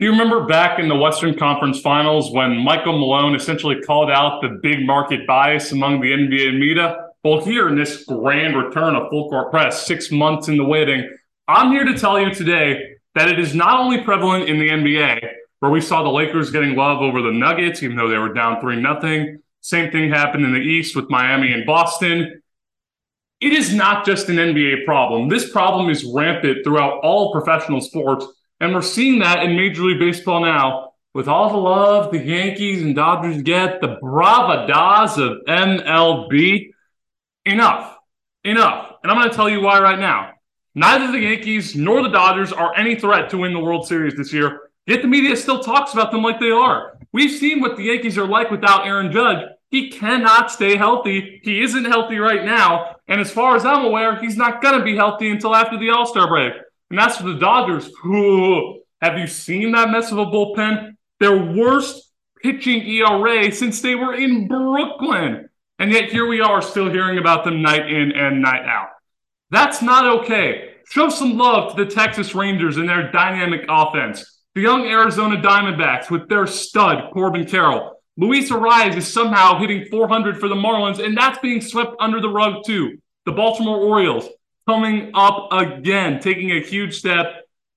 Do you remember back in the Western Conference Finals when Michael Malone essentially called out the big market bias among the NBA media? Well, here in this grand return of full court press, six months in the waiting, I'm here to tell you today that it is not only prevalent in the NBA, where we saw the Lakers getting love over the Nuggets, even though they were down 3 nothing. Same thing happened in the East with Miami and Boston. It is not just an NBA problem. This problem is rampant throughout all professional sports and we're seeing that in Major League Baseball now with all the love the Yankees and Dodgers get, the bravadas of MLB. Enough. Enough. And I'm going to tell you why right now. Neither the Yankees nor the Dodgers are any threat to win the World Series this year, yet the media still talks about them like they are. We've seen what the Yankees are like without Aaron Judge. He cannot stay healthy. He isn't healthy right now. And as far as I'm aware, he's not going to be healthy until after the All Star break. And that's for the Dodgers. Ooh, have you seen that mess of a bullpen? Their worst pitching ERA since they were in Brooklyn. And yet here we are still hearing about them night in and night out. That's not okay. Show some love to the Texas Rangers and their dynamic offense. The young Arizona Diamondbacks with their stud, Corbin Carroll. Luis Arraez is somehow hitting 400 for the Marlins, and that's being swept under the rug, too. The Baltimore Orioles, coming up again, taking a huge step.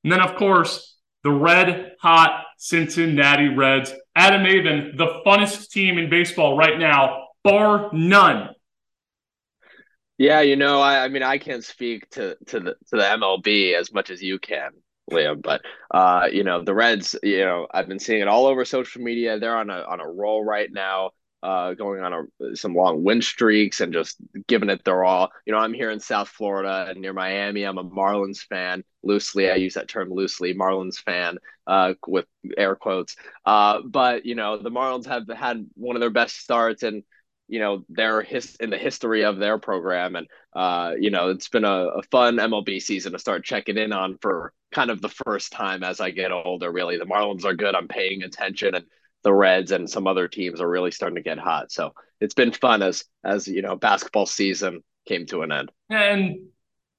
And then, of course, the red hot Cincinnati Reds. Adam Avin, the funnest team in baseball right now, bar none. Yeah, you know, I, I mean, I can't speak to to the to the MLB as much as you can, Liam, but uh, you know, the Reds, you know, I've been seeing it all over social media. They're on a on a roll right now uh, going on a, some long win streaks and just giving it their all. You know, I'm here in South Florida near Miami. I'm a Marlins fan loosely. I use that term loosely, Marlins fan uh, with air quotes. Uh, but you know, the Marlins have had one of their best starts and you know their his in the history of their program and uh you know it's been a, a fun mlb season to start checking in on for kind of the first time as i get older really the marlins are good i'm paying attention and the Reds and some other teams are really starting to get hot. So it's been fun as as you know basketball season came to an end. And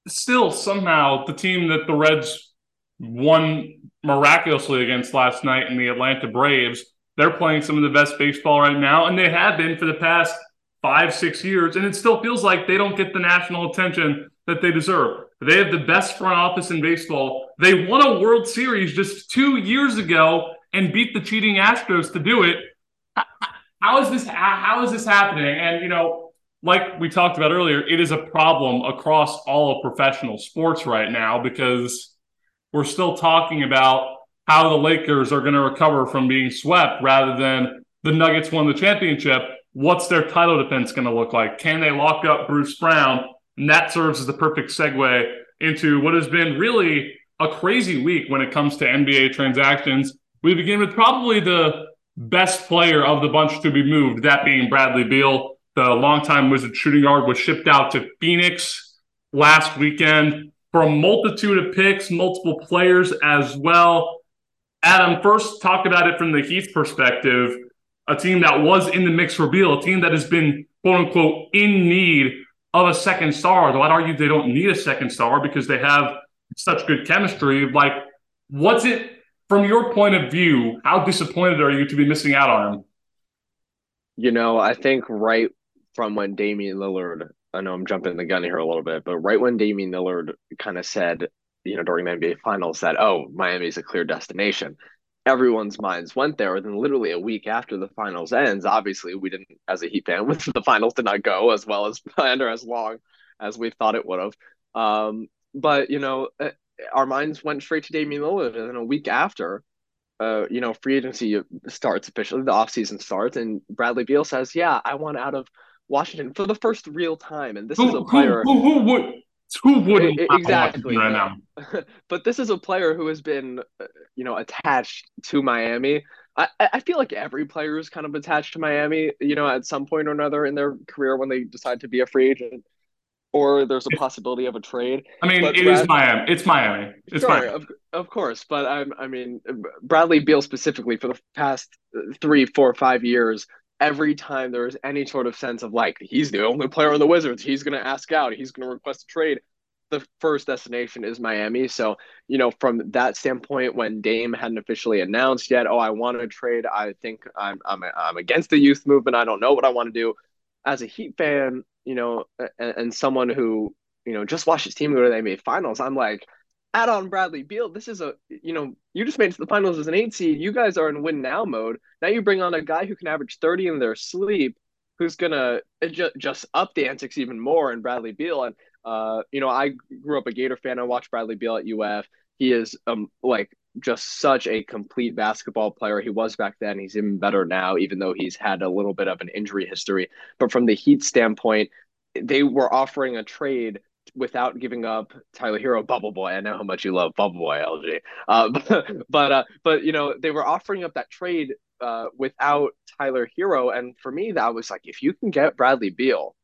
still somehow the team that the Reds won miraculously against last night in the Atlanta Braves, they're playing some of the best baseball right now, and they have been for the past five, six years, and it still feels like they don't get the national attention that they deserve. They have the best front office in baseball. They won a World Series just two years ago and beat the cheating Astros to do it. How is this? How is this happening? And you know, like we talked about earlier, it is a problem across all of professional sports right now because we're still talking about how the Lakers are going to recover from being swept rather than the Nuggets won the championship. What's their title defense going to look like? Can they lock up Bruce Brown? And that serves as the perfect segue into what has been really a crazy week when it comes to NBA transactions we begin with probably the best player of the bunch to be moved, that being Bradley Beal. The longtime Wizard shooting guard was shipped out to Phoenix last weekend for a multitude of picks, multiple players as well. Adam, first talk about it from the Heat perspective. A team that was in the mix for Beal, a team that has been quote unquote in need of a second star. Though I'd argue they don't need a second star because they have such good chemistry. Like, what's it from your point of view, how disappointed are you to be missing out on him? You know, I think right from when Damian Lillard, I know I'm jumping the gun here a little bit, but right when Damian Lillard kind of said, you know, during the NBA Finals that, oh, Miami's a clear destination, everyone's minds went there. And then literally a week after the finals ends, obviously we didn't, as a Heat fan, the finals did not go as well as planned or as long as we thought it would have. Um, but you know, our minds went straight to Damian Lillard, and then a week after, uh, you know, free agency starts officially, the offseason starts, and Bradley Beal says, "Yeah, I want out of Washington for the first real time." And this who, is a player who, who, who would who wouldn't exactly right now. but this is a player who has been, uh, you know, attached to Miami. I, I feel like every player is kind of attached to Miami, you know, at some point or another in their career when they decide to be a free agent or there's a possibility of a trade. I mean, but it Brad, is Miami. It's Miami. It's sure, Miami. Of, of course, but I'm, I mean, Bradley Beal specifically for the past three, four, five years, every time there is any sort of sense of like he's the only player on the Wizards, he's going to ask out, he's going to request a trade. the first destination is Miami. So, you know, from that standpoint, when Dame hadn't officially announced yet, oh, I want to trade, I think I'm I'm I'm against the youth movement. I don't know what I want to do. As a Heat fan, you know, and, and someone who you know just watched his team go to the NBA Finals, I'm like, add on Bradley Beal. This is a you know, you just made it to the finals as an eight seed. You guys are in win now mode. Now you bring on a guy who can average 30 in their sleep who's gonna just up the antics even more in Bradley Beal. And uh, you know, I grew up a Gator fan. I watched Bradley Beal at UF. He is um like just such a complete basketball player. He was back then. He's even better now, even though he's had a little bit of an injury history. But from the Heat standpoint, they were offering a trade without giving up Tyler Herro, Bubble Boy. I know how much you love Bubble Boy, LG. Uh, but but, uh, but you know they were offering up that trade uh, without Tyler Herro, and for me that was like if you can get Bradley Beal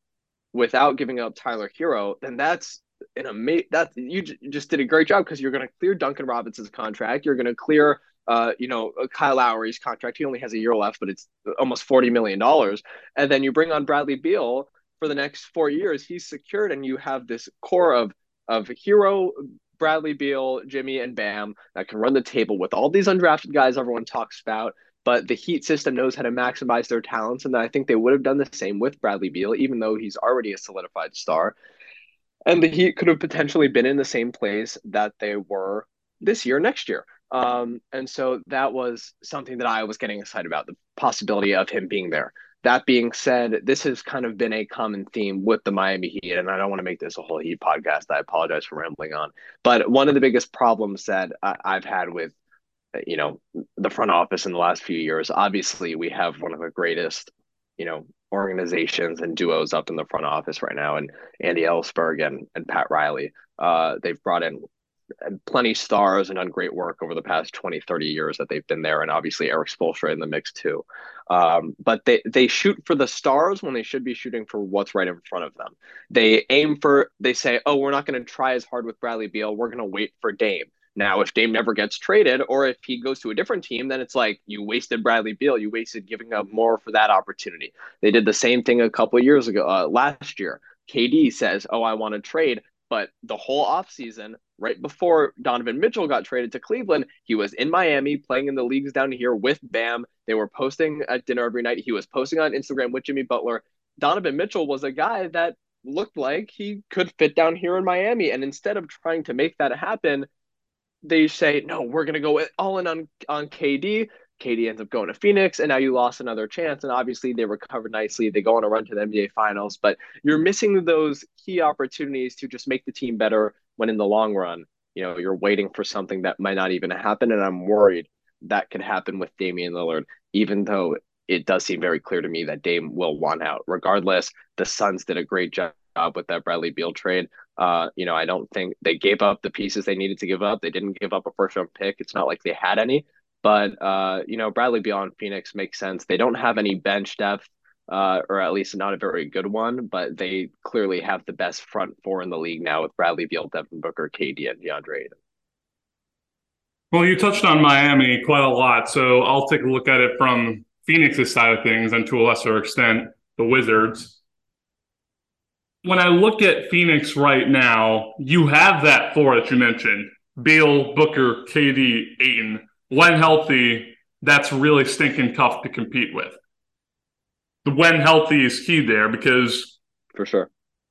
without giving up Tyler Herro, then that's an amazing. That you j- just did a great job because you're going to clear Duncan Robinson's contract. You're going to clear, uh, you know, uh, Kyle Lowry's contract. He only has a year left, but it's almost forty million dollars. And then you bring on Bradley Beal for the next four years. He's secured, and you have this core of of Herro. Bradley Beal, Jimmy, and Bam that can run the table with all these undrafted guys everyone talks about but the Heat system knows how to maximize their talents, and I think they would have done the same with Bradley Beal, even though he's already a solidified star. And the Heat could have potentially been in the same place that they were this year, next year. Um, and so that was something that I was getting excited about the possibility of him being there. That being said, this has kind of been a common theme with the Miami Heat, and I don't want to make this a whole Heat podcast. I apologize for rambling on. But one of the biggest problems that I've had with you know the front office in the last few years obviously we have one of the greatest you know organizations and duos up in the front office right now and andy elisburg and, and pat riley uh, they've brought in plenty stars and done great work over the past 20 30 years that they've been there and obviously Erik spoelstra in the mix too. Um, but they they shoot for the stars when they should be shooting for what's right in front of them. They aim for they say oh we're not going to try as hard with bradley beal. We're going to wait for dame now, if Dame never gets traded, or if he goes to a different team, then it's like you wasted Bradley Beal. You wasted giving up more for that opportunity. They did the same thing a couple years ago, uh, last year. KD says, "Oh, I want to trade," but the whole offseason, right before Donovan Mitchell got traded to Cleveland, he was in Miami playing in the leagues down here with Bam. They were posting at dinner every night. He was posting on Instagram with Jimmy Butler. Donovan Mitchell was a guy that looked like he could fit down here in Miami, and instead of trying to make that happen they say no, we're going to go all in on on KD. KD ends up going to Phoenix, and now you lost another chance. And obviously, they recovered nicely. They go on a run to the NBA Finals, but you're missing those key opportunities to just make the team better. When in the long run, you know you're waiting for something that might not even happen, and I'm worried that could happen with Damian Lillard. Even though it does seem very clear to me that Dame will want out. Regardless, the Suns did a great job with that Bradley Beal trade. Uh, you know, I don't think they gave up the pieces they needed to give up. They didn't give up a first round pick. It's not like they had any, but uh, you know, Bradley Beal Phoenix makes sense. They don't have any bench depth, uh, or at least not a very good one, but they clearly have the best front four in the league now with Bradley Beal, Devin Booker, KD, and DeAndre Ayton. Well, you touched on Miami quite a lot, so I'll take a look at it from Phoenix's side of things, and to a lesser extent, the Wizards when I look at Phoenix right now, you have that four that you mentioned Beal, Booker, KD, Ayton. When healthy, that's really stinking tough to compete with. The when healthy is key there because for sure.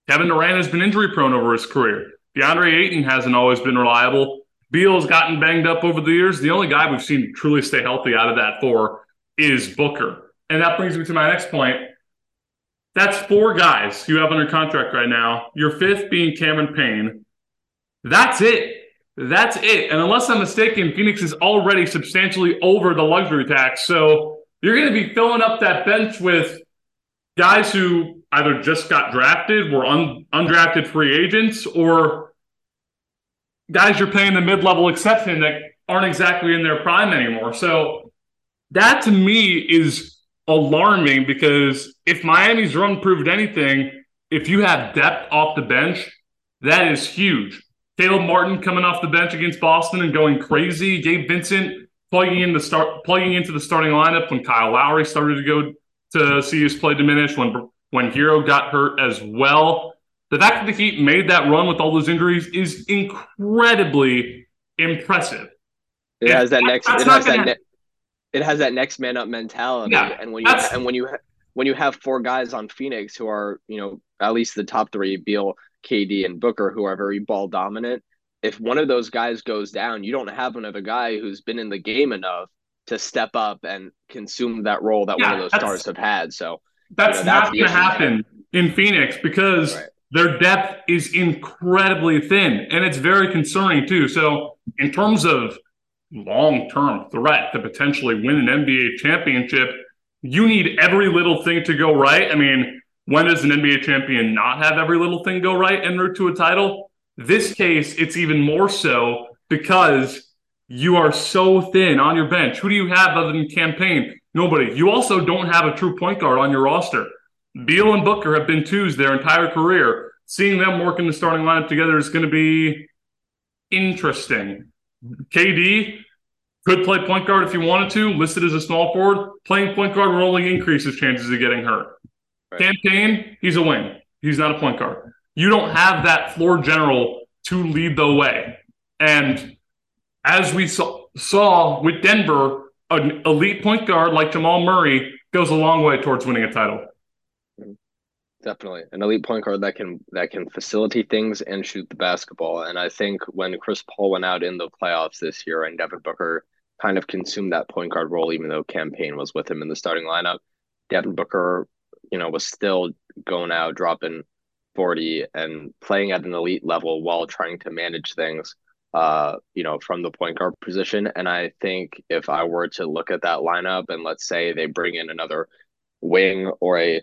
Kevin Durant has been injury prone over his career. DeAndre Ayton hasn't always been reliable. Beal's gotten banged up over the years. The only guy we've seen truly stay healthy out of that four is Booker. And that brings me to my next point. That's four guys you have under contract right now. Your fifth being Cameron Payne. That's it. That's it. And unless I'm mistaken, Phoenix is already substantially over the luxury tax. So you're going to be filling up that bench with guys who either just got drafted, were un- undrafted free agents, or guys you're paying the mid level exception that aren't exactly in their prime anymore. So that to me is alarming because if Miami's run proved anything, if you have depth off the bench, that is huge. Caleb Martin coming off the bench against Boston and going crazy. Gabe Vincent plugging in the start, plugging into the starting lineup when Kyle Lowry started to go to see his play diminish. When when Herro got hurt as well, The fact that the Heat made that run with all those injuries is incredibly impressive. It has that next. It has that, ne- it has that next man up mentality, Yeah, and when you and when you when you have four guys on Phoenix who are you know at least the top three, Beal, KD, and Booker, who are very ball dominant. If one of those guys goes down, you don't have another guy who's been in the game enough to step up and consume that role that one of those stars have had. So That's You know, that's not going to happen in Phoenix because Right. their depth is incredibly thin, and it's very concerning too. So, in terms of long-term threat to potentially win an NBA championship, you need every little thing to go right. I mean, when does an NBA champion not have every little thing go right en route to a title? This case, it's even more so because you are so thin on your bench. Who do you have other than Cam Payne? Nobody. You also don't have a true point guard on your roster. Beal and Booker have been twos their entire career. Seeing them work in the starting lineup together is going to be interesting. KD could play point guard if you wanted to, listed as a small forward. Playing point guard will only increase his chances of getting hurt. Right. Cam Payne, he's a wing. He's not a point guard. You don't have that floor general to lead the way. And as we saw, saw with Denver, an elite point guard like Jamal Murray goes a long way towards winning a title. Definitely an elite point guard that can that can facilitate things and shoot the basketball. And I think when Chris Paul went out in the playoffs this year and Devin Booker kind of consumed that point guard role, even though Cam Payne was with him in the starting lineup, Devin Booker, you know, was still going out dropping 40 and playing at an elite level while trying to manage things uh, you know, from the point guard position. And I think if I were to look at that lineup and let's say they bring in another wing or a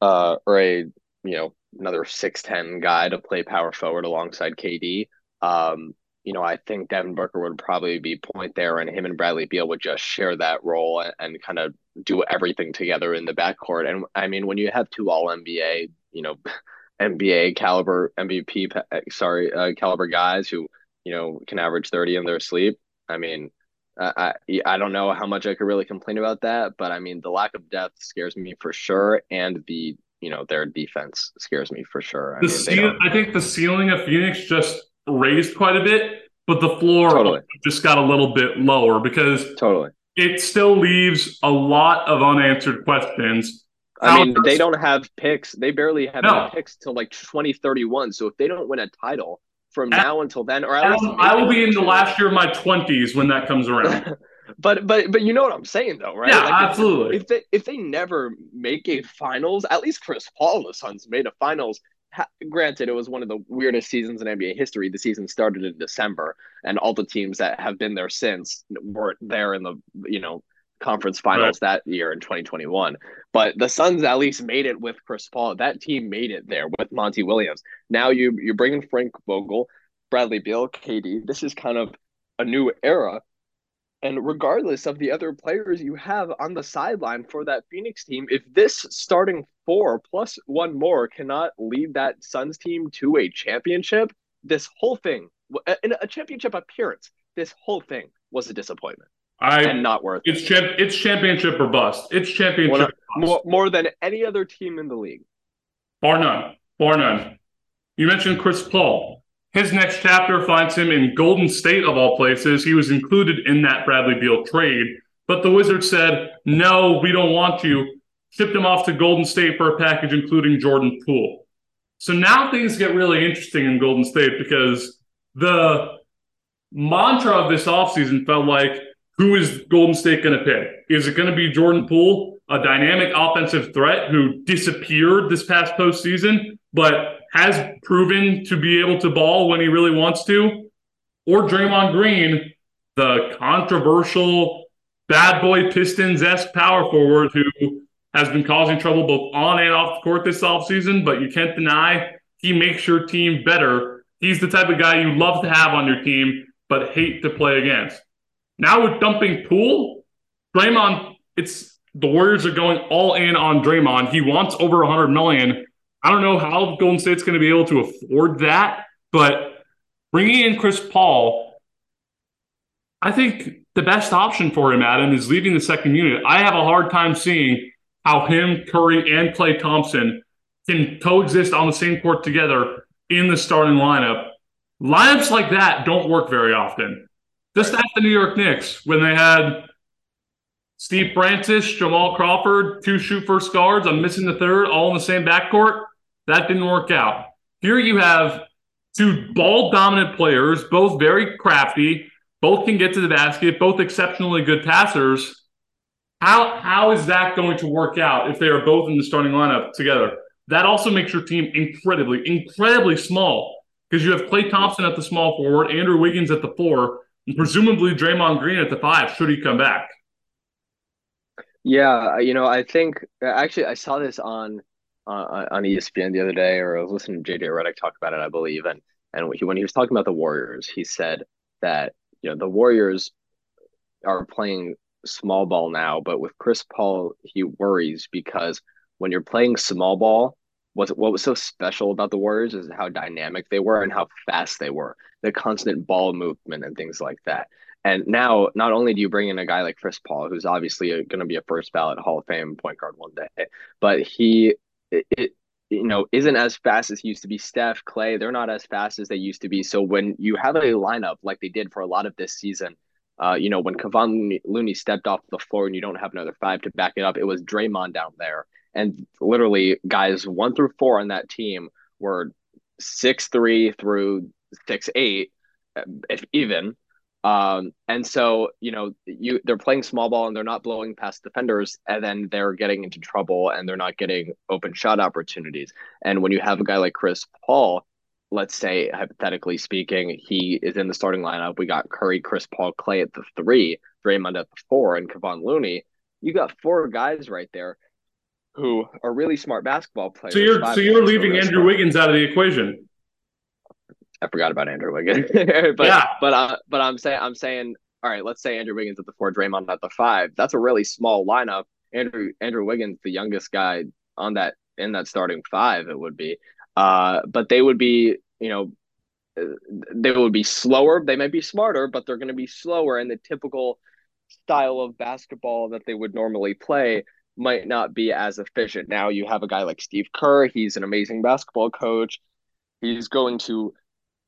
uh, or a you know another six ten guy to play power forward alongside KD. Um, you know, I think Devin Booker would probably be point there, and him and Bradley Beal would just share that role and, and kind of do everything together in the backcourt. And I mean, when you have two All NBA, you know, NBA caliber MVP, sorry, uh, caliber guys who you know can average thirty in their sleep. I mean, I, I I don't know how much I could really complain about that, but I mean the lack of depth scares me for sure, and the you know their defense scares me for sure. I mean, ceil- I think the ceiling of Phoenix just raised quite a bit, but the floor Totally. just got a little bit lower because totally. it still leaves a lot of unanswered questions. I mean, they don't have picks. They barely have No. picks till like twenty thirty one. So if they don't win a title from Adam- now until then, or at I will be in the last year of my twenties when that comes around. but but but you know what I'm saying though, right? Yeah, Like, if- absolutely. If they if they never make a finals, at least Chris Paul and the Suns made a finals. Granted, it was one of the weirdest seasons in NBA history. The season started in December, and all the teams that have been there since weren't there in the you know conference finals that year in 2021. But the Suns at least made it with Chris Paul. That team made it there with Monty Williams. Now you you're bringing Frank Vogel, Bradley Beal, KD. This is kind of a new era. And regardless of the other players you have on the sideline for that Phoenix team, if this starting four plus one more cannot lead that Suns team to a championship, this whole thing, in a championship appearance, this whole thing was a disappointment I and not worth it. it's champ it's championship or bust. It's championship One of- bust. more, more than any other team in the league. bar none. Bar none. You mentioned Chris Paul. His next chapter finds him in Golden State of all places. He was included in that Bradley Beal trade, but the Wizards said, "No, we don't want you." Shipped him off to Golden State for a package including Jordan Poole. So now things get really interesting in Golden State because the mantra of this offseason felt like who is Golden State going to pick? Is it going to be Jordan Poole, a dynamic offensive threat who disappeared this past postseason, but has proven to be able to ball when he really wants to? Or Draymond Green, the controversial bad boy Pistons esque power forward who has been causing trouble both on and off the court this offseason, but you can't deny he makes your team better. He's the type of guy you love to have on your team, but hate to play against. Now with dumping Poole, Draymond, it's the Warriors are going all in on Draymond. He wants over 100 million. I don't know how Golden State's going to be able to afford that, but bringing in Chris Paul, I think the best option for him, Adam, is leaving the second unit. I have a hard time seeing how him, Curry, and Klay Thompson can coexist on the same court together in the starting lineup. Lineups like that don't work very often. Just ask the New York Knicks when they had Steve Francis, Jamal Crawford, two shoot first guards. I'm missing the third, all in the same backcourt. That didn't work out. Here you have two ball dominant players, both very crafty, both can get to the basket, both exceptionally good passers. How how is that going to work out if they are both in the starting lineup together? That also makes your team incredibly, incredibly small because you have Klay Thompson at the small forward, Andrew Wiggins at the four, and presumably Draymond Green at the five, should he come back. Yeah, you know, I think actually I saw this on uh, on ESPN the other day, or I was listening to JJ Redick talk about it, I believe, and and he, when he was talking about the Warriors, he said that you know the Warriors are playing small ball now, but with Chris Paul, he worries because when you're playing small ball, what what was so special about the Warriors is how dynamic they were and how fast they were, the constant ball movement and things like that. And now, not only do you bring in a guy like Chris Paul, who's obviously going to be a first ballot Hall of Fame point guard one day, but he it, it, you know isn't as fast as he used to be. Steph, Klay they're not as fast as they used to be. So when you have a lineup like they did for a lot of this season, uh, you know when Kevon Looney stepped off the floor and you don't have another five to back it up, it was Draymond down there, and literally guys one through four on that team were six three through six eight, if even um, and so, you know, you they're playing small ball and they're not blowing past defenders, and then they're getting into trouble and they're not getting open shot opportunities. And when you have a guy like Chris Paul, let's say hypothetically speaking, he is in the starting lineup. We got Curry, Chris Paul, Klay at the three, Draymond at the four, and Kevon Looney. You got four guys right there who are really smart basketball players. So you're so you're leaving Andrew smart. Wiggins out of the equation. I forgot about Andrew Wiggins. but yeah. but uh, but I'm saying I'm saying all right, let's say Andrew Wiggins at the four, Draymond at the five. That's a really small lineup. Andrew Andrew Wiggins, the youngest guy on that in that starting five, it would be. Uh, but they would be, you know, they would be slower. They might be smarter, but they're going to be slower. And the typical style of basketball that they would normally play might not be as efficient. Now you have a guy like Steve Kerr. He's an amazing basketball coach. He's going to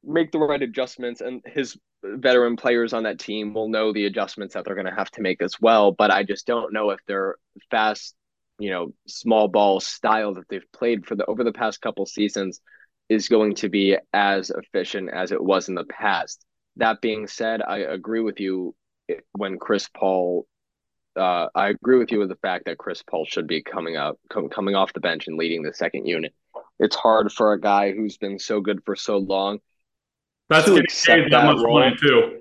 make the right adjustments and his veteran players on that team will know the adjustments that they're going to have to make as well but i just don't know if their fast you know small ball style that they've played for the over the past couple seasons is going to be as efficient as it was in the past that being said i agree with you when chris paul uh, I agree with you with the fact that Chris Paul should be coming up, com- coming off the bench and leading the second unit. It's hard for a guy who's been so good for so long that's getting paid that, that much role. money too.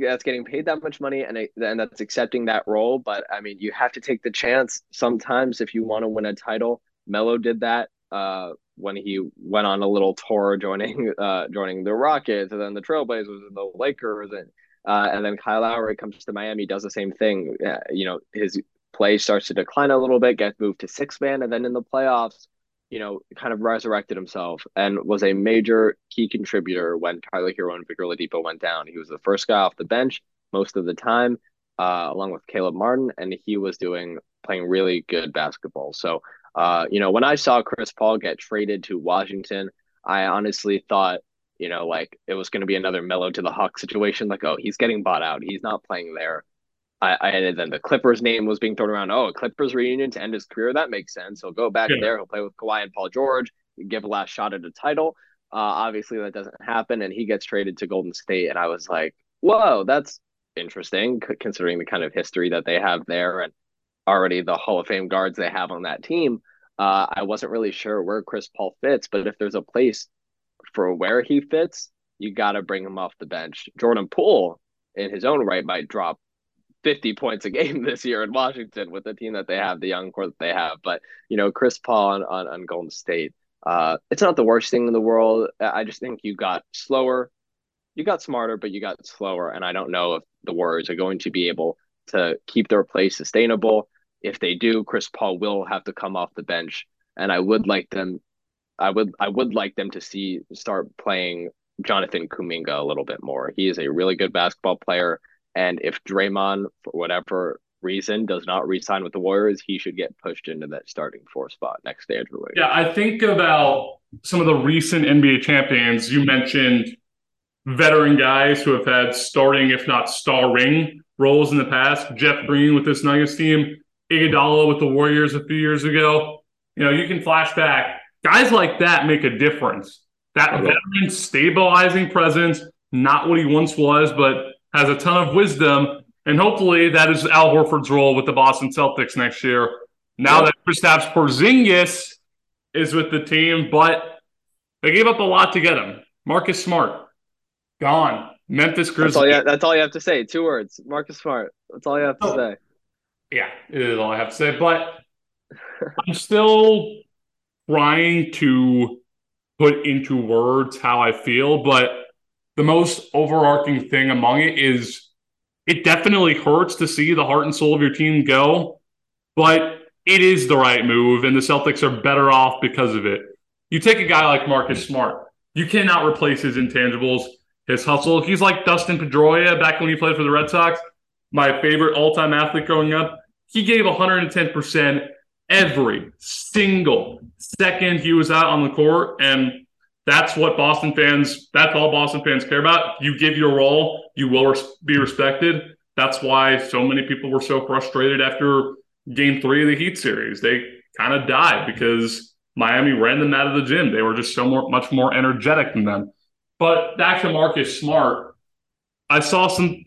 That's getting paid that much money, and and that's accepting that role. But I mean, you have to take the chance sometimes if you want to win a title. Melo did that uh, when he went on a little tour, joining uh, joining the Rockets, and then the Trailblazers, and the Lakers, and uh, and then Kyle Lowry comes to Miami, does the same thing. Uh, you know, his play starts to decline a little bit, gets moved to six man, and then in the playoffs, you know, kind of resurrected himself and was a major key contributor when Tyler Herro and Victor Oladipo went down. He was the first guy off the bench most of the time, uh, along with Caleb Martin, and he was doing playing really good basketball. So, uh, you know, when I saw Chris Paul get traded to Washington, I honestly thought, you know, like it was going to be another Melo to the Hawk situation. Like, oh, he's getting bought out. He's not playing there. I, I and then the Clippers name was being thrown around. Oh, Clippers reunion to end his career. That makes sense. He'll go back yeah. there. He'll play with Kawhi and Paul George. Give a last shot at a title. Uh, obviously, that doesn't happen, and he gets traded to Golden State. And I was like, whoa, that's interesting, considering the kind of history that they have there and already the Hall of Fame guards they have on that team. Uh, I wasn't really sure where Chris Paul fits, but if there's a place for where he fits, you got to bring him off the bench. Jordan Poole, in his own right, might drop 50 points a game this year in Washington with the team that they have, the young core that they have. But, you know, Chris Paul on, on, on Golden State, uh, it's not the worst thing in the world. I just think you got slower. You got smarter, but you got slower. And I don't know if the Warriors are going to be able to keep their play sustainable. If they do, Chris Paul will have to come off the bench. And I would like them I would I would like them to see start playing Jonathan Kuminga a little bit more. He is a really good basketball player. And if Draymond, for whatever reason does not resign with the Warriors, he should get pushed into that starting four spot next to Andrew Wiggins. Yeah, I think about some of the recent NBA champions. You mentioned veteran guys who have had starting, if not starring, roles in the past. Jeff Green with this Nuggets team, Iguodala with the Warriors a few years ago. You know, you can flash back. Guys like that make a difference. That veteran stabilizing presence, not what he once was, but has a ton of wisdom. And hopefully that is Al Horford's role with the Boston Celtics next year. Now that Kristaps Porzingis is with the team, but they gave up a lot to get him. Marcus Smart, gone. Memphis Grizzlies. That's all, you, that's all you have to say. Two words. Marcus Smart. That's all you have to oh. say. Yeah, it is all I have to say. But I'm still trying to put into words how I feel. But the most overarching thing among it is it definitely hurts to see the heart and soul of your team go, but it is the right move, and the Celtics are better off because of it. You take a guy like Marcus Smart, you cannot replace his intangibles, his hustle. He's like Dustin Pedroia back when he played for the Red Sox, my favorite all time athlete growing up. He gave 110% every single second he was out on the court. And that's what Boston fans, that's all Boston fans care about. You give your role, you will res- be respected. That's why so many people were so frustrated after game three of the Heat series. They kind of died because Miami ran them out of the gym. They were just so more, much more energetic than them. But back to Marcus Smart, I saw something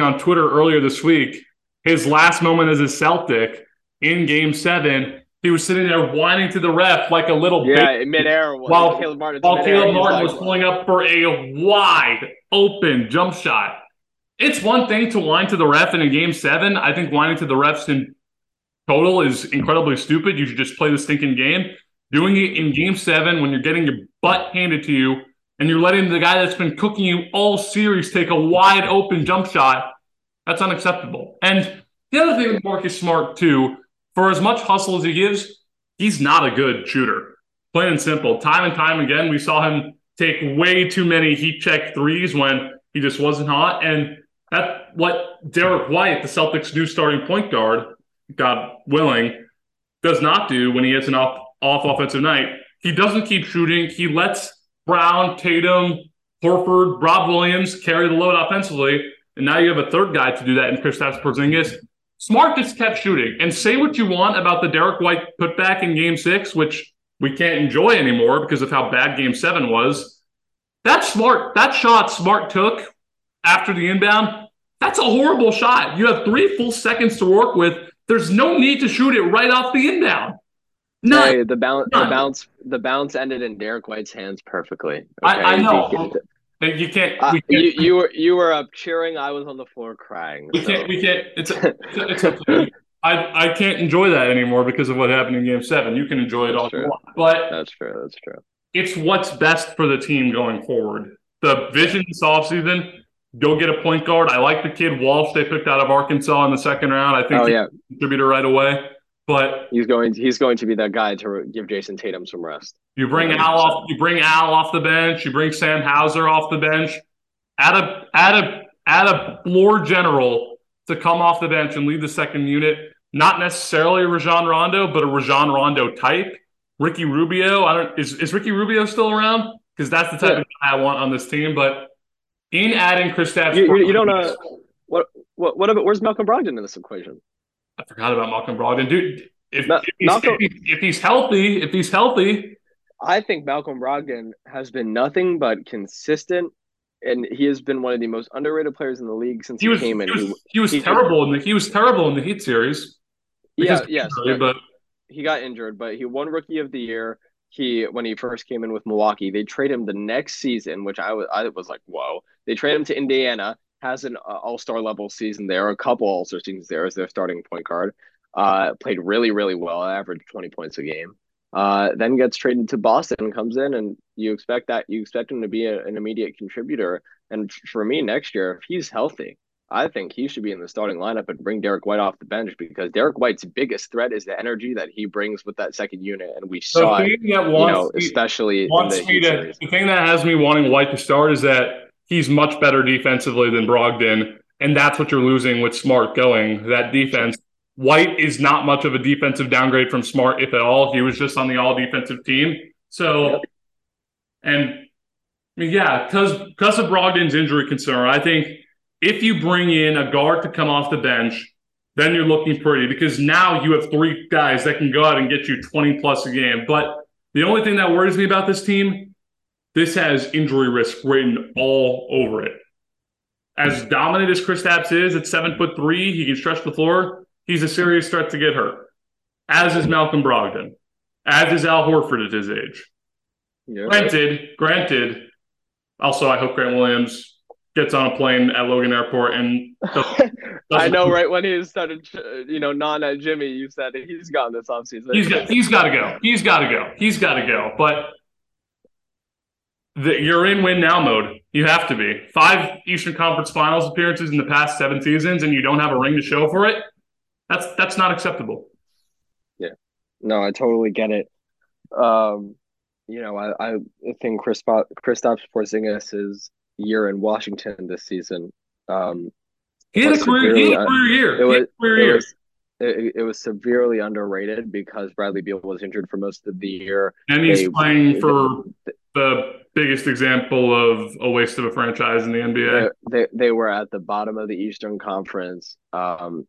on Twitter earlier this week. His last moment as a Celtic in game seven, he was sitting there whining to the ref like a little yeah, in midair while Caleb Martin, while Caleb Martin was pulling up for a wide open jump shot. It's one thing to whine to the ref in a game seven. I think whining to the refs in total is incredibly stupid. You should just play the stinking game. Doing it in game seven when you're getting your butt handed to you and you're letting the guy that's been cooking you all series take a wide open jump shot, that's unacceptable. And the other thing with Marcus Smart, too, for as much hustle as he gives, he's not a good shooter. Plain and simple. Time and time again, we saw him take way too many heat check threes when he just wasn't hot. And that what Derrick White, the Celtics' new starting point guard, God willing, does not do when he hits an off, off offensive night. He doesn't keep shooting. He lets Brown, Tatum, Horford, Rob Williams carry the load offensively. And now you have a third guy to do that in Kristaps Porzingis. Smart just kept shooting. And say what you want about the Derrick White putback in game six, which we can't enjoy anymore because of how bad game seven was. That smart, that shot Smart took after the inbound, that's a horrible shot. You have three full seconds to work with. There's no need to shoot it right off the inbound. No, hey, the bounce, the bounce, the bounce ended in Derrick White's hands perfectly. Okay? I, I know. You can't. Uh, can't you, you, were you were up cheering. I was on the floor crying. We so. can't. We can't. It's. it's, it's I I can't enjoy that anymore because of what happened in Game Seven. You can enjoy it that's all true. but that's true. That's true. It's what's best for the team going forward. The vision this offseason, go get a point guard. I like the kid Walsh they picked out of Arkansas in the second round. I think oh, yeah. contributor right away. But he's going he's going to be that guy to give Jayson Tatum some rest. You bring Al off you bring Al off the bench, you bring Sam Hauser off the bench, add a add a add a floor general to come off the bench and lead the second unit. Not necessarily a Rajon Rondo, but a Rajon Rondo type. Ricky Rubio. I don't is, is Ricky Rubio still around? Because that's the type yeah. of guy I want on this team. But in adding Kristaps, you, you, you don't know uh, what what what about where's Malcolm Brogdon in this equation? I forgot about Malcolm Brogdon, dude. If, if, he's, Malcolm, if, if he's healthy, if he's healthy, I think Malcolm Brogdon has been nothing but consistent, and he has been one of the most underrated players in the league since he, he was, came in. He was, he was he, terrible in the he was terrible in the Heat series. Yeah, yes, but he got injured, but he won Rookie of the Year. He when he first came in with Milwaukee, they trade him the next season, which I was I was like, whoa. They trade him to Indiana has an uh, All Star level season there, a couple All Star seasons there as their starting point guard. Uh, played really, really well, averaged twenty points a game. Uh, then gets traded to Boston, comes in, and you expect that you expect him to be a, an immediate contributor. And for me, next year, if he's healthy, I think he should be in the starting lineup and bring Derrick White off the bench because Derrick White's biggest threat is the energy that he brings with that second unit, and we saw it, you know, especially wants the, me to, the thing that has me wanting White to start is that he's much better defensively than Brogdon. And that's what you're losing with Smart going. That defense. White is not much of a defensive downgrade from Smart, if at all. He was just on the all defensive team. So, and I mean, yeah, because because of Brogdon's injury concern, I think if you bring in a guard to come off the bench, then you're looking pretty because now you have three guys that can go out and get you 20 plus a game. But the only thing that worries me about this team, this has injury risk written all over it. As dominant as Chris Kristaps is at seven foot three, he can stretch the floor. He's a serious threat to get hurt. As is Malcolm Brogdon. As is Al Horford at his age. Yeah, granted, granted. Also, I hope Grant Williams gets on a plane at Logan Airport and. I know, right when he started, you know, non at Jimmy, you said he's gone this offseason. He's got, he's got to go. He's got to go. He's got to go. But the, you're in win now mode. You have to be. Five Eastern Conference Finals appearances in the past seven seasons, and you don't have a ring to show for it. That's that's not acceptable. Yeah, no, I totally get it. Um, you know, I I think Chris Kristaps Porzingis' year in Washington this season. Um, he had a career, he had a career year. It was, career it year. Was, it, it, was severely underrated because Bradley Beal was injured for most of the year. And he's they, playing for the biggest example of a waste of a franchise in the NBA. They, they, they were at the bottom of the Eastern Conference. Um,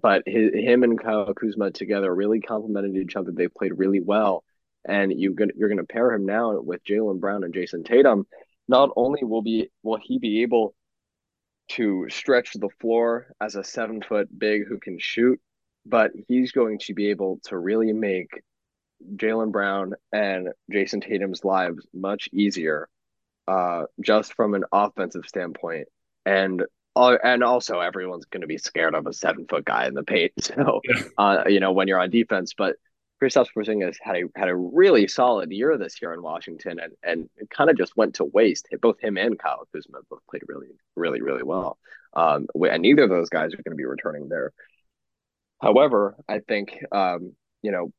but his, him and Kyle Kuzma together really complemented each other. They played really well, and you gonna, you're going to pair him now with Jaylen Brown and Jayson Tatum. Not only will be will he be able to stretch the floor as a seven foot big who can shoot, but he's going to be able to really make Jaylen Brown and Jayson Tatum's lives much easier, uh, just from an offensive standpoint. And uh, and also everyone's going to be scared of a seven foot guy in the paint. So, yeah. uh, you know, when you're on defense, but Kristaps Porzingis had a had a really solid year this year in Washington, and and it kind of just went to waste. Both him and Kyle Kuzma both played really, really, really well. Um, and neither of those guys are going to be returning there. However, I think um, you know,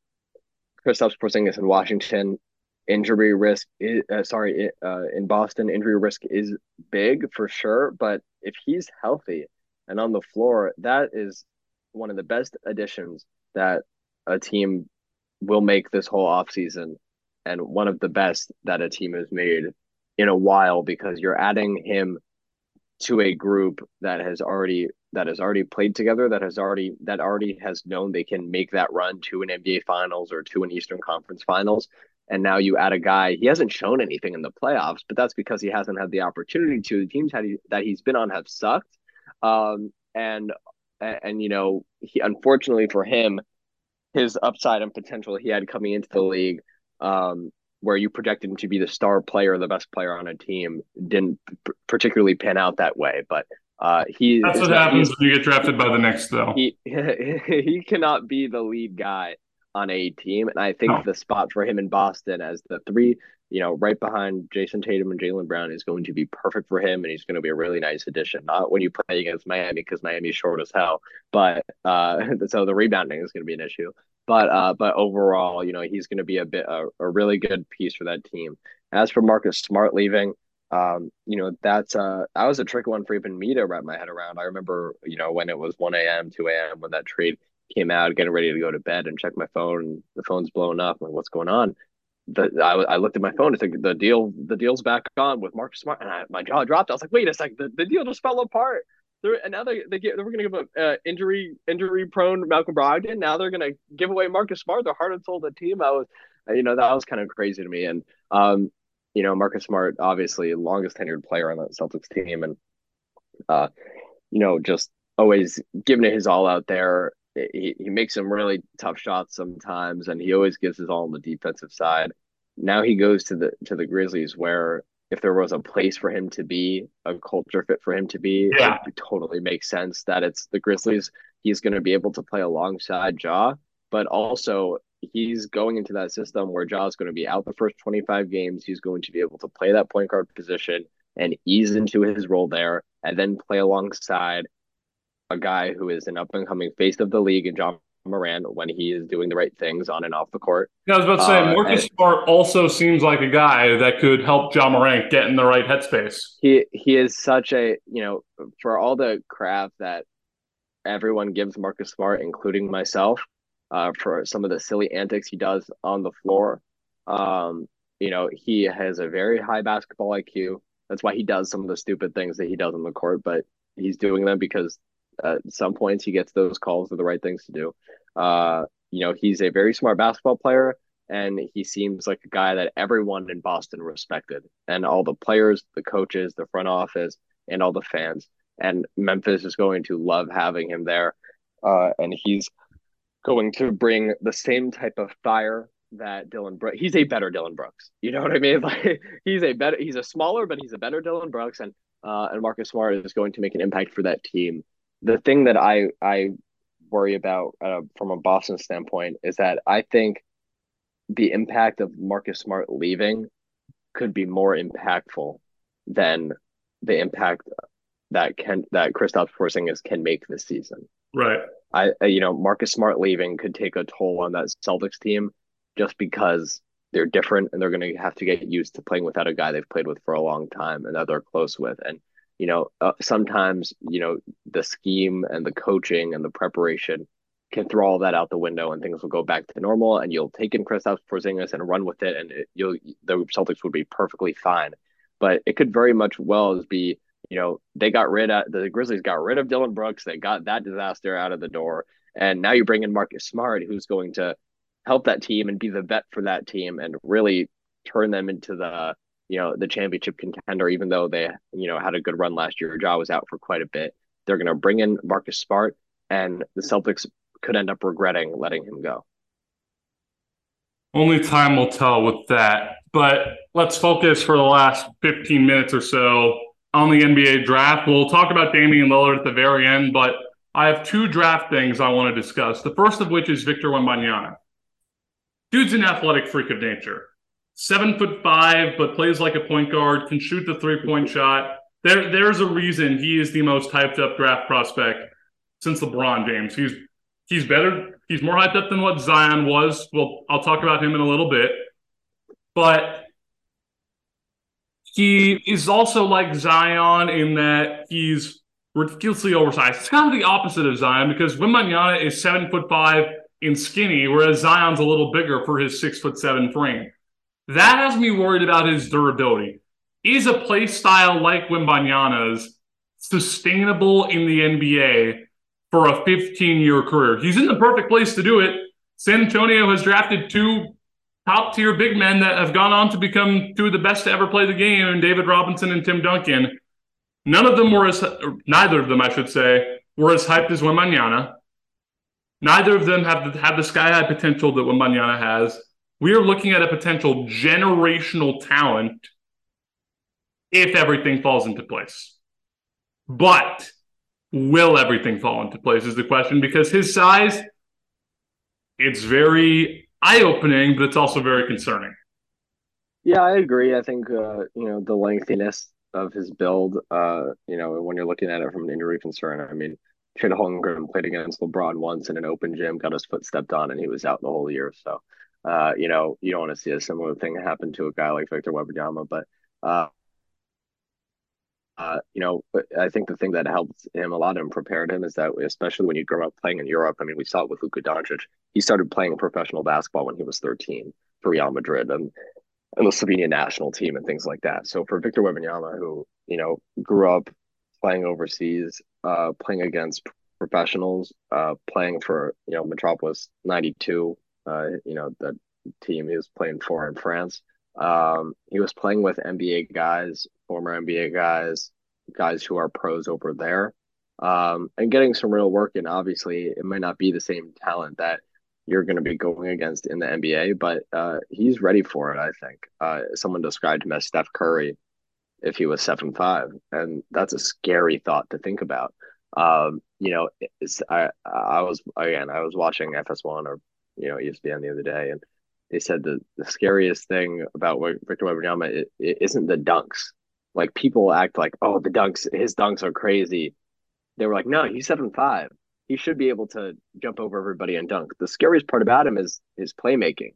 Kristaps Porzingis in Washington injury risk is, uh, sorry uh, in boston injury risk is big for sure but if he's healthy and on the floor that is one of the best additions that a team will make this whole offseason and one of the best that a team has made in a while because you're adding him to a group that has already that has already played together that has already that already has known they can make that run to an NBA finals or to an Eastern Conference finals. And now you add a guy he hasn't shown anything in the playoffs but that's because he hasn't had the opportunity to. The teams that, he, that he's been on have sucked. Um, and and you know he unfortunately for him his upside and potential he had coming into the league um, where you projected him to be the star player the best player on a team didn't p- particularly pan out that way. But uh, he that's what happens when you get drafted by the next though he he cannot be the lead guy on a team. And I think oh. the spot for him in Boston as the three, you know, right behind Jayson Tatum and Jaylen Brown is going to be perfect for him. And he's going to be a really nice addition. Not when you play against Miami because Miami's short as hell. But uh, so the rebounding is going to be an issue. But uh, but overall, you know, he's going to be a bit a, a really good piece for that team. As for Marcus Smart leaving, um, you know, that's uh that was a tricky one for even me to wrap my head around. I remember, you know, when it was 1 a.m., 2 a.m. when that trade came out, getting ready to go to bed, and check my phone. And the phone's blowing up. I'm like, what's going on? The, I, I looked at my phone. It's like the deal. The deal's back on with Marcus Smart, and I, my jaw dropped. I was like, wait a second. The, the deal just fell apart. They're, and now they they get they were going to give a uh, injury injury prone Malcolm Brogdon. Now they're going to give away Marcus Smart, the heart and soul of the team. I was, you know, that was kind of crazy to me. And um, you know, Marcus Smart, obviously longest tenured player on the Celtics team, and uh, you know, just always giving it his all out there he, he makes some really tough shots sometimes, and he always gives his all on the defensive side. Now he goes to the to the Grizzlies, where if there was a place for him to be, a culture fit for him to be, yeah. it totally makes sense that it's the Grizzlies. He's going to be able to play alongside Ja, but also he's going into that system where Ja is going to be out the first 25 games. He's going to be able to play that point guard position and ease into his role there and then play alongside a guy who is an up and coming face of the league and Ja Morant when he is doing the right things on and off the court. Yeah, I was about to say, uh, Marcus Smart also seems like a guy that could help Ja Morant get in the right headspace. He he is such a you know for all the crap that everyone gives Marcus Smart, including myself, uh, for some of the silly antics he does on the floor. Um, you know, he has a very high basketball IQ. That's why he does some of the stupid things that he does on the court, but he's doing them because at some points he gets those calls are the right things to do. Uh, you know, he's a very smart basketball player and he seems like a guy that everyone in Boston respected and all the players, the coaches, the front office, and all the fans. And Memphis is going to love having him there. Uh, and he's going to bring the same type of fire that Dillon Brooks. He's a better Dillon Brooks. You know what I mean? Like he's a better. He's a smaller, but he's a better Dillon Brooks, and uh, and Marcus Smart is going to make an impact for that team. The thing that I I worry about uh, from a Boston standpoint is that I think the impact of Marcus Smart leaving could be more impactful than the impact that can that Kristaps Porzingis can make this season. Right. I you know Marcus Smart leaving could take a toll on that Celtics team just because they're different and they're going to have to get used to playing without a guy they've played with for a long time and that they're close with. And, you know, uh, sometimes, you know, the scheme and the coaching and the preparation can throw all that out the window and things will go back to normal and you'll take in Kristaps Porzingis and run with it and it, you'll the Celtics would be perfectly fine. But it could very much well as be, you know, they got rid of the Grizzlies got rid of Dillon Brooks, they got that disaster out of the door, and now you bring in Marcus Smart, who's going to help that team and be the vet for that team and really turn them into the you know the championship contender even though they you know had a good run last year. Ja was out for quite a bit. They're going to bring in Marcus Smart and the Celtics could end up regretting letting him go. Only time will tell with that. But let's focus for the last 15 minutes or so on the NBA draft we'll talk about Damian Lillard at the very end but I have two draft things I want to discuss the first of which is Victor Wembanyama Dude's an athletic freak of nature. Seven foot five, but plays like a point guard, can shoot the three point shot. There, there's a reason he is the most hyped up draft prospect since LeBron James. He's he's better. He's more hyped up than what Zion was. Well, I'll talk about him in a little bit, but he is also like Zion in that he's ridiculously oversized. It's kind of the opposite of Zion because Wembanyama is seven foot five and skinny, whereas Zion's a little bigger for his six foot seven frame. That has me worried about his durability. Is a play style like Wembanyama's sustainable in the NBA for a 15 year career? He's in the perfect place to do it. San Antonio has drafted two top tier big men that have gone on to become two of the best to ever play the game, David Robinson and Tim Duncan. None of them were as, neither of them, I should say, were as hyped as Wembanyama. Neither of them have the, have the sky high potential that Wembanyama has. We are looking at a potential generational talent if everything falls into place. But will everything fall into place is the question because his size, it's very eye opening, but it's also very concerning. Yeah, I agree. I think, uh, you know, the lengthiness of his build, uh, you know, when you're looking at it from an injury concern, I mean, Chet Holmgren played against LeBron once in an open gym, got his foot stepped on, and he was out the whole year. So, uh, you know, you don't want to see a similar thing happen to a guy like Victor Wembanyama. But, uh, uh, you know, I think the thing that helped him a lot and prepared him is that, especially when you grow up playing in Europe, I mean, we saw it with Luka Doncic. He started playing professional basketball when he was 13 for Real Madrid and, and the Slovenia national team and things like that. So for Victor Wembanyama, who, you know, grew up playing overseas, uh, playing against professionals, uh, playing for you know Metropolis '92. Uh, you know the team he was playing for in France. Um, he was playing with NBA guys, former NBA guys, guys who are pros over there, um, and getting some real work And Obviously, it might not be the same talent that you're going to be going against in the NBA, but uh, he's ready for it. I think uh, someone described him as Steph Curry if he was seven five, and that's a scary thought to think about. Um, you know, I I was again I was watching FS1 or you know ESPN the other day, and they said the the scariest thing about Victor Wembanyama it, it isn't the dunks. Like people act like, oh, the dunks, his dunks are crazy. They were like, no, he's seven five. he should be able to jump over everybody and dunk. The scariest part about him is his playmaking.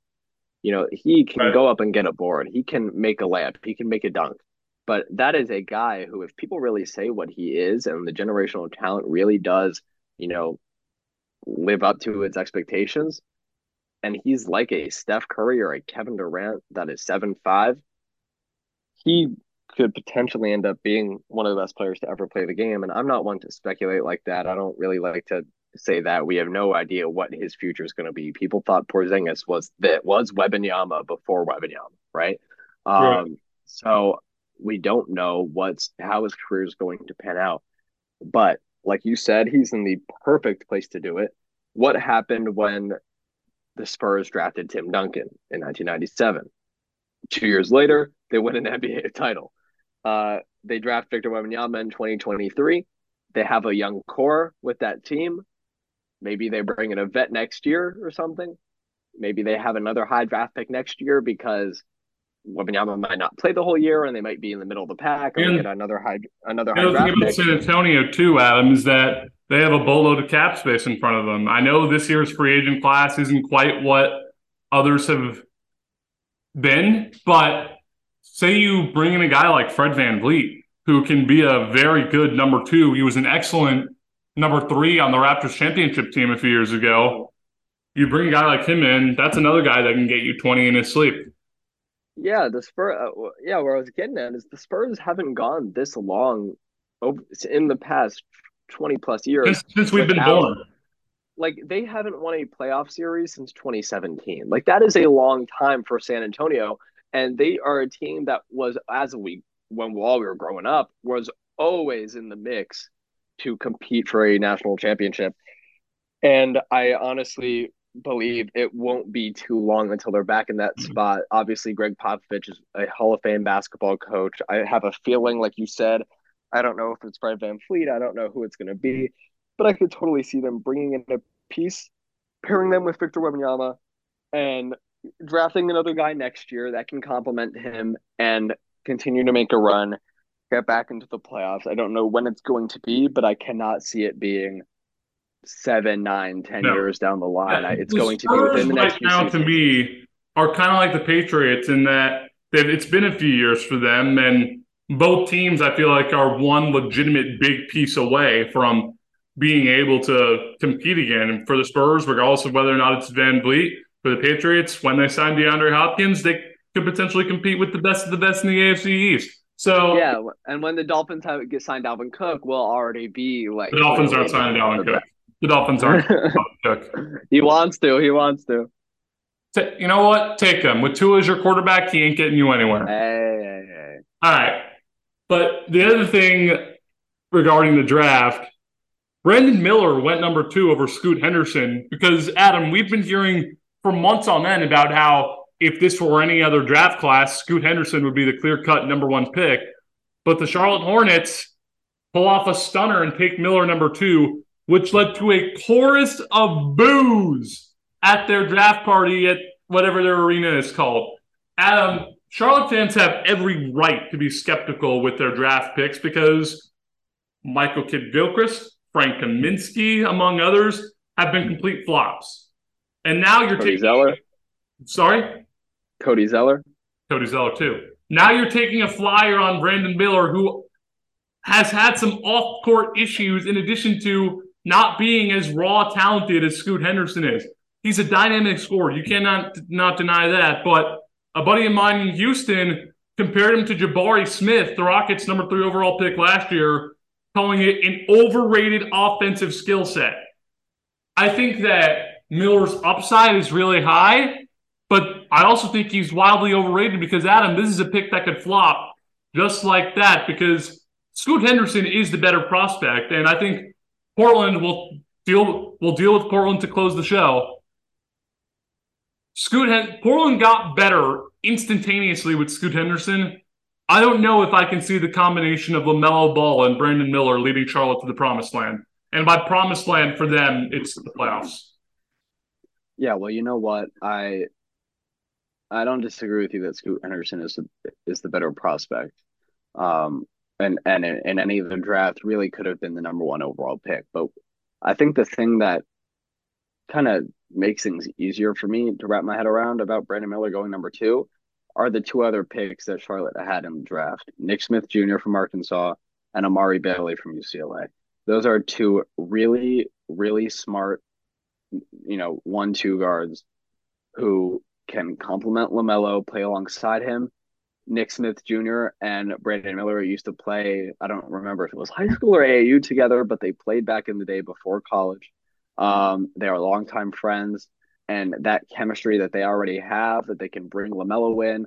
You know, he can right. go up and get a board. He can make a layup. He can make a dunk. But that is a guy who, if people really say what he is and the generational talent really does, you know, live up to its expectations, and he's like a Steph Curry or a Kevin Durant that is seven five, he could potentially end up being one of the best players to ever play the game. And I'm not one to speculate like that. I don't really like to say that we have no idea what his future is going to be. People thought Porzingis was that was Wembanyama before Wembanyama, right? right? Um, so we don't know what's how his career is going to pan out. But like you said, he's in the perfect place to do it. What happened when the Spurs drafted Tim Duncan in 1997? Two years later, they win an NBA title. Uh, they draft Victor Wembanyama in 2023. They have a young core with that team. Maybe they bring in a vet next year or something. Maybe they have another high draft pick next year because Wembanyama might not play the whole year, and they might be in the middle of the pack, or and, get another high another high draft thing about San Antonio too, Adam, is that they have a boatload of cap space in front of them. I know this year's free agent class isn't quite what others have been, but say you bring in a guy like Fred VanVleet, who can be a very good number two. He was an excellent number three on the Raptors championship team a few years ago. You bring a guy like him in, that's another guy that can get you 20 in his sleep. Yeah, the Spurs. Uh, yeah, where I was getting at is the Spurs haven't gone this long in the past 20 plus years since, since we've been born. Like they haven't won a playoff series since 2017. Like that is a long time for San Antonio and they are a team that was as we when while we were growing up was always in the mix to compete for a national championship and i honestly believe it won't be too long until they're back in that mm-hmm. spot obviously gregg popovich is a hall of fame basketball coach i have a feeling like you said i don't know if it's fred vanvleet i don't know who it's going to be but i could totally see them bringing in a piece pairing them with victor wembanyama and drafting another guy next year that can complement him and continue to make a run, get back into the playoffs. I don't know when it's going to be, but I cannot see it being seven, nine, ten no. years down the line. Yeah, it's the going to be within the next right now. To me, are kind of like the Patriots in that it's been a few years for them, and both teams I feel like are one legitimate big piece away from being able to compete again. And for the Spurs, regardless of whether or not it's VanVleet, for the Patriots when they signed DeAndre Hopkins, they could potentially compete with the best of the best in the AFC East. So yeah, and when the Dolphins have get signed Dalvin Cook, will already be like the Dolphins aren't signing Dalvin Cook. The Dolphins aren't Cook. He wants to. He wants to. You know what? Take him. With Tua as your quarterback, he ain't getting you anywhere. Hey, hey, hey. All right. But the other thing regarding the draft, Brandon Miller went number two over Scoot Henderson because Adam, we've been hearing for months on end about how if this were any other draft class, Scoot Henderson would be the clear cut number one pick. But the Charlotte Hornets pull off a stunner and take Miller number two, which led to a chorus of boos at their draft party at whatever their arena is called. Adam, Charlotte fans have every right to be skeptical with their draft picks because Michael Kidd Gilchrist, Frank Kaminsky, among others, have been complete flops. And now you're Cody taking Zeller. Sorry, Cody Zeller. Cody Zeller too. Now you're taking a flyer on Brandon Miller, who has had some off-court issues in addition to not being as raw talented as Scoot Henderson is. He's a dynamic scorer. You cannot not deny that. But a buddy of mine in Houston compared him to Jabari Smith, the Rockets' number three overall pick last year, calling it an overrated offensive skill set. I think that Miller's upside is really high, but I also think he's wildly overrated because Adam, this is a pick that could flop just like that because Scoot Henderson is the better prospect, and I think Portland will deal will deal with Portland to close the show. Scoot Portland got better instantaneously with Scoot Henderson. I don't know if I can see the combination of LaMelo Ball and Brandon Miller leading Charlotte to the promised land. And by promised land for them, it's the playoffs. Yeah, well, you know what? I I don't disagree with you that Scoot Henderson is the, is the better prospect. Um, and and in, any of the draft really could have been the number one overall pick. But I think the thing that kind of makes things easier for me to wrap my head around about Brandon Miller going number two are the two other picks that Charlotte had in the draft Nick Smith Jr. from Arkansas and Amari Bailey from UCLA. Those are two really, really smart, you know, one two guards who can complement LaMelo, play alongside him. Nick Smith Jr. and Brandon Miller used to play, I don't remember if it was high school or AAU together, but they played back in the day before college. Um, they are longtime friends, and that chemistry that they already have, that they can bring LaMelo in.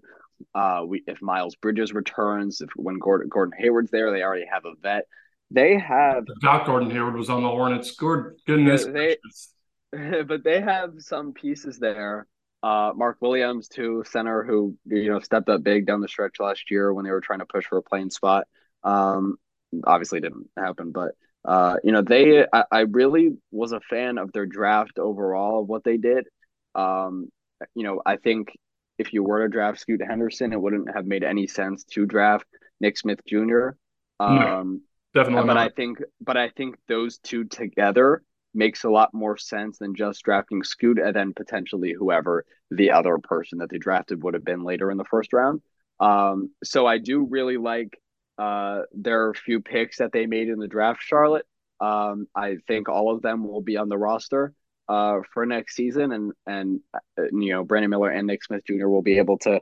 Uh, we, if Miles Bridges returns, if when Gordon Gordon Hayward's there, they already have a vet. They have. Doc Gordon Hayward was on the Hornets. Good goodness. They, but they have some pieces there. Uh, Mark Williams, too, center who you know stepped up big down the stretch last year when they were trying to push for a playing spot. Um, obviously didn't happen, but uh, you know, they I, I, really was a fan of their draft overall, of what they did. Um, you know, I think if you were to draft Scoot Henderson, it wouldn't have made any sense to draft Nick Smith Jr. Um, no, definitely, but not. I think, but I think those two together makes a lot more sense than just drafting Scoot and then potentially whoever the other person that they drafted would have been later in the first round. Um, so I do really like uh, there are a few picks that they made in the draft, Charlotte. Um, I think all of them will be on the roster uh, for next season, and and uh, you know Brandon Miller and Nick Smith Jr. will be able to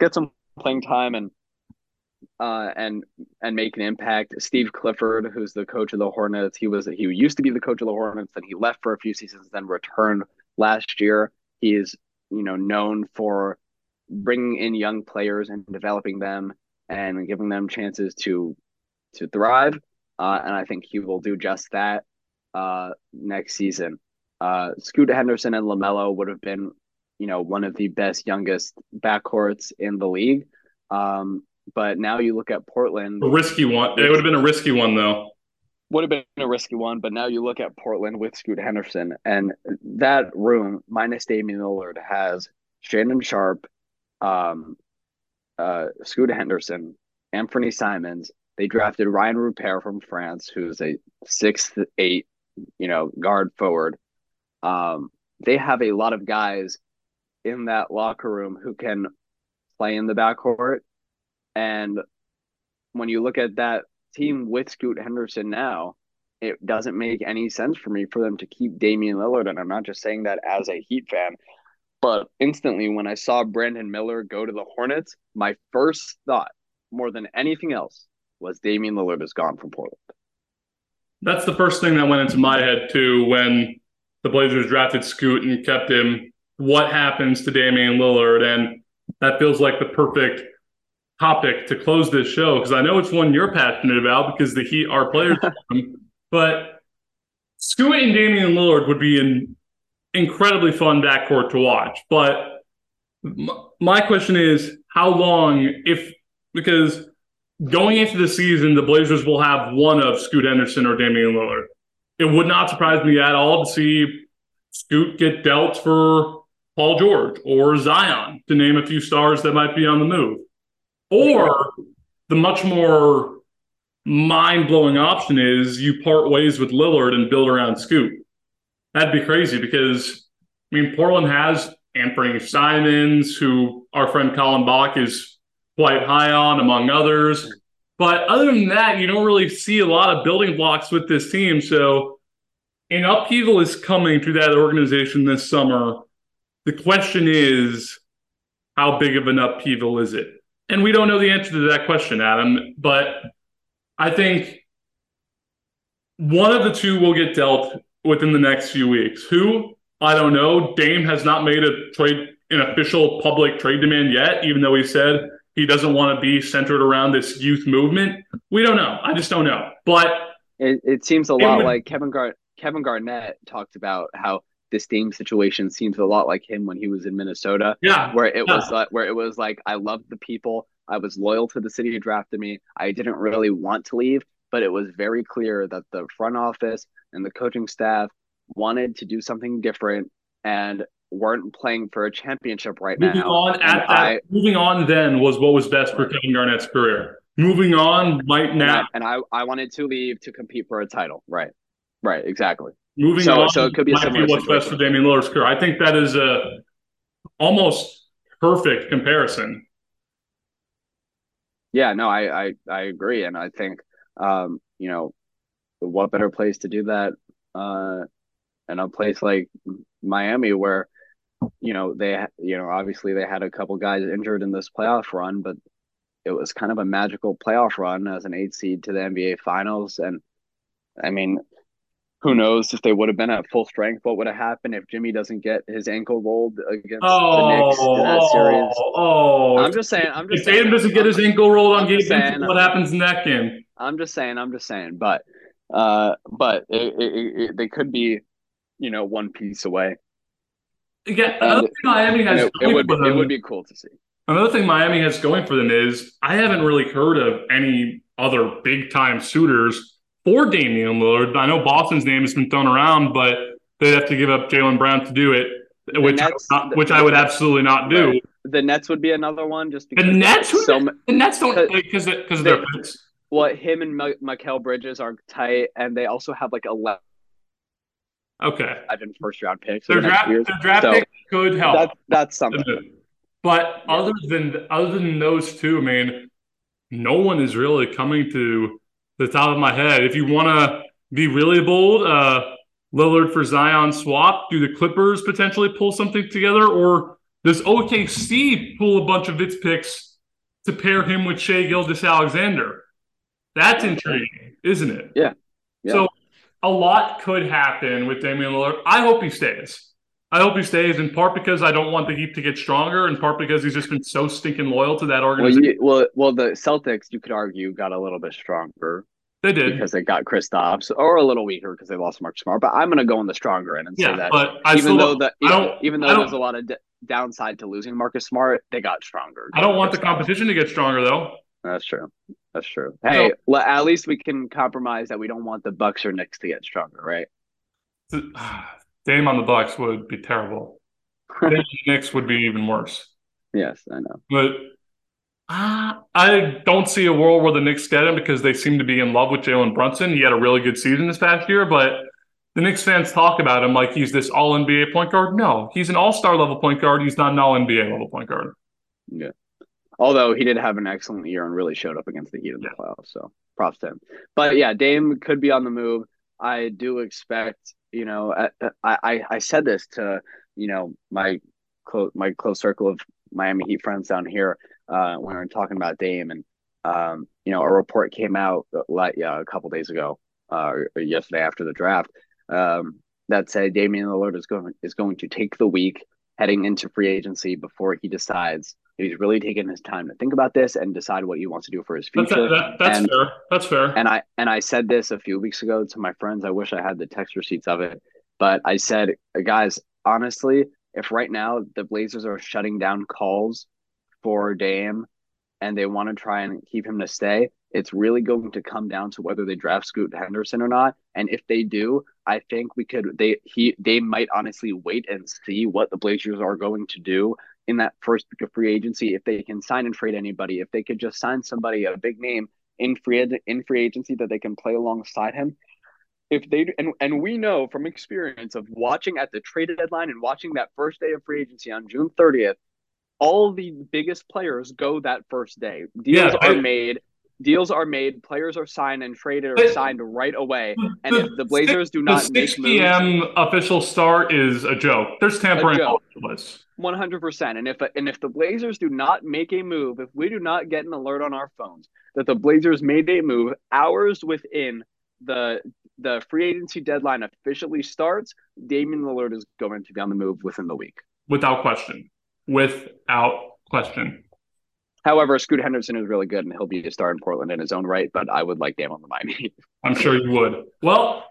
get some playing time and uh, and and make an impact. Steve Clifford, who's the coach of the Hornets, he was he used to be the coach of the Hornets, then he left for a few seasons, then returned last year. He is you know known for bringing in young players and developing them and giving them chances to to thrive. Uh, and I think he will do just that uh, next season. Uh, Scooter Henderson and LaMelo would have been, you know, one of the best youngest backcourts in the league. Um, but now you look at Portland. A risky one. It would have been a risky one, though. Would have been a risky one, but now you look at Portland with Scoot Henderson, and that room minus Damian Lillard has Shaedon Sharpe, um, uh, Scooter Henderson, Anthony Simons. They drafted Rayan Rupert from France, who's a sixth, eight, you know, guard forward. Um, they have a lot of guys in that locker room who can play in the backcourt. And when you look at that team with Scoot Henderson now, it doesn't make any sense for me for them to keep Damian Lillard. And I'm not just saying that as a Heat fan. But instantly, when I saw Brandon Miller go to the Hornets, my first thought, more than anything else, was Damian Lillard is gone from Portland. That's the first thing that went into my head too when the Blazers drafted Scoot and kept him. What happens to Damian Lillard? And that feels like the perfect topic to close this show because I know it's one you're passionate about because the Heat are players. but Scoot and Damian Lillard would be in incredibly fun backcourt to watch. But my question is, how long, if because going into the season, the Blazers will have one of Scoot Henderson or Damian Lillard. It would not surprise me at all to see Scoot get dealt for Paul George or Zion, to name a few stars that might be on the move. Or the much more mind blowing option is you part ways with Lillard and build around Scoot. That'd be crazy because I mean Portland has Anthony Simons, who our friend Colin Bach is quite high on, among others. But other than that, you don't really see a lot of building blocks with this team. So an upheaval is coming to that organization this summer. The question is, how big of an upheaval is it? And we don't know the answer to that question, Adam. But I think one of the two will get dealt within the next few weeks. Who? I don't know. Dame has not made a trade, an official public trade demand yet, even though he said he doesn't want to be centered around this youth movement. We don't know. I just don't know. But it, it seems a lot would, like Kevin Gar- Kevin Garnett talked about how this Dame situation seems a lot like him when he was in Minnesota. Yeah. Where it yeah. was like where it was like I loved the people. I was loyal to the city who drafted me. I didn't really want to leave, but it was very clear that the front office and the coaching staff wanted to do something different and weren't playing for a championship right moving now. On at that, I, moving on then was what was best for Kevin Garnett's career. Moving on might now. And I, and I, I wanted to leave to compete for a title. Right. Right, exactly. Moving So- on, so it could be a might similar what's best for situation. Damian Lillard's career. I think that is a almost perfect comparison. Yeah, no, I, I I agree, and I think um, you know, what better place to do that uh in a place like Miami where you know they you know obviously they had a couple guys injured in this playoff run, but it was kind of a magical playoff run as an eight seed to the NBA Finals, and I mean, who knows if they would have been at full strength, what would have happened if Jimmy doesn't get his ankle rolled against the Knicks in that series? oh, oh. I'm just saying. I'm just if saying. Tatum doesn't get his ankle rolled on I'm game saying- what happens in that game? I'm just saying. I'm just saying. But, uh, but it, it, it, they could be, you know, one piece away. Yeah, another And- thing Miami has it, would be, it would be cool to see. Another thing Miami has going for them is I haven't really heard of any other big time suitors for Damian Lillard. I know Boston's name has been thrown around, but they'd have to give up Jaylen Brown to do it, which I, not- which I would absolutely not do. Right. The Nets would be another one, just The because Nets, So the Nets don't Cause- because because of their they- picks. What him and Ma- Mikal Bridges are tight, and they also have like 11 Okay, first round picks. their the draft years. their draft So, pick could help. That's that's something. But other than other than those two, I mean, no one is really coming to the top of my head. If you want to be really bold, uh, Lillard for Zion swap. Do the Clippers potentially pull something together, or does OKC pull a bunch of its picks to pair him with Shai Gilgeous-Alexander? That's intriguing, isn't it? Yeah. Yeah. So a lot could happen with Damian Lillard. I hope he stays. I hope he stays in part because I don't want the Heat to get stronger, in part because he's just been so stinking loyal to that Well, organization. you, well, well, the Celtics, you could argue, got a little bit stronger they did, because they got Kristaps, or a little weaker because they lost Mark Smart. But I'm going to go on the stronger end and say that But I even still though the I even, don't- even though there's a lot of d- downside to losing Marcus Smart, they got stronger. I don't want the competition to get stronger though. That's true. That's true. Hey, le- at least we can compromise that we don't want the Bucks or Knicks to get stronger, right? Dame on the Bucks would be terrible. Dame the Knicks would be even worse. Yes, I know. But uh, I don't see a world where the Knicks get him because they seem to be in love with Jalen Brunson. He had a really good season this past year, but the Knicks fans talk about him like he's this all NBA point guard. No, he's an all star level point guard. He's not an all NBA level point guard. Although he did have an excellent year and really showed up against the Heat in the playoffs, so props to him. But yeah, Dame could be on the move. I do expect, you know, I I, I said this to you know my close my close circle of Miami Heat friends down here uh, when we were talking about Dame, and um, you know, a report came out like yeah, a couple days ago, uh, yesterday after the draft, um, that said Damian Lillard is going is going to take the week heading into free agency before he decides he's really taken his time to think about this and decide what he wants to do for his future. that, that's And- fair. That's fair. And I and I said this a few weeks ago to my friends. I wish I had the text receipts of it, but I said, guys, honestly, if right now the Blazers are shutting down calls for Dame and they want to try and keep him to stay, it's really going to come down to whether they draft Scoot Henderson or not. And if they do, I think we could they he they might honestly wait and see what the Blazers are going to do in that first week of free agency. If they can sign and trade anybody, if they could just sign somebody a big name in free in free agency that they can play alongside him. If they and and we know from experience of watching at the trade deadline and watching that first day of free agency on June 30th, all the biggest players go that first day. Deals Yeah, are made. Deals are made. Players are signed and traded or But- signed right away. And if the Blazers do not the make 6 moves, p.m. official start is a joke. There's tampering joke. all over this. One hundred percent. And if and if the Blazers do not make a move, if we do not get an alert on our phones that the Blazers made a move hours within the the free agency deadline officially starts, Damian Lillard is going to be on the move within the week. Without question. Without question. However, Scoot Henderson is really good and he'll be a star in Portland in his own right, but I would like Dame on the Miami. I'm sure you would. Well,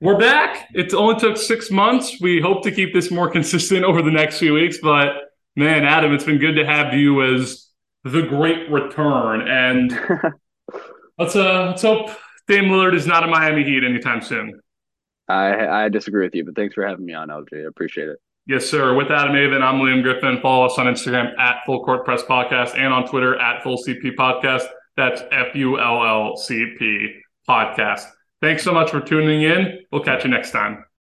we're back. It only took six months. We hope to keep this more consistent over the next few weeks. But man, Adam, it's been good to have you as the great return. And let's uh let's hope Dame Lillard is not a Miami Heat anytime soon. I I disagree with you, but thanks for having me on, LJ. I appreciate it. Yes, sir. With Adam Avin, I'm Liam Griffin. Follow us on Instagram at Full Court Press Podcast and on Twitter at Full CP Podcast. That's F U L L C P Podcast. Thanks so much for tuning in. We'll catch you next time.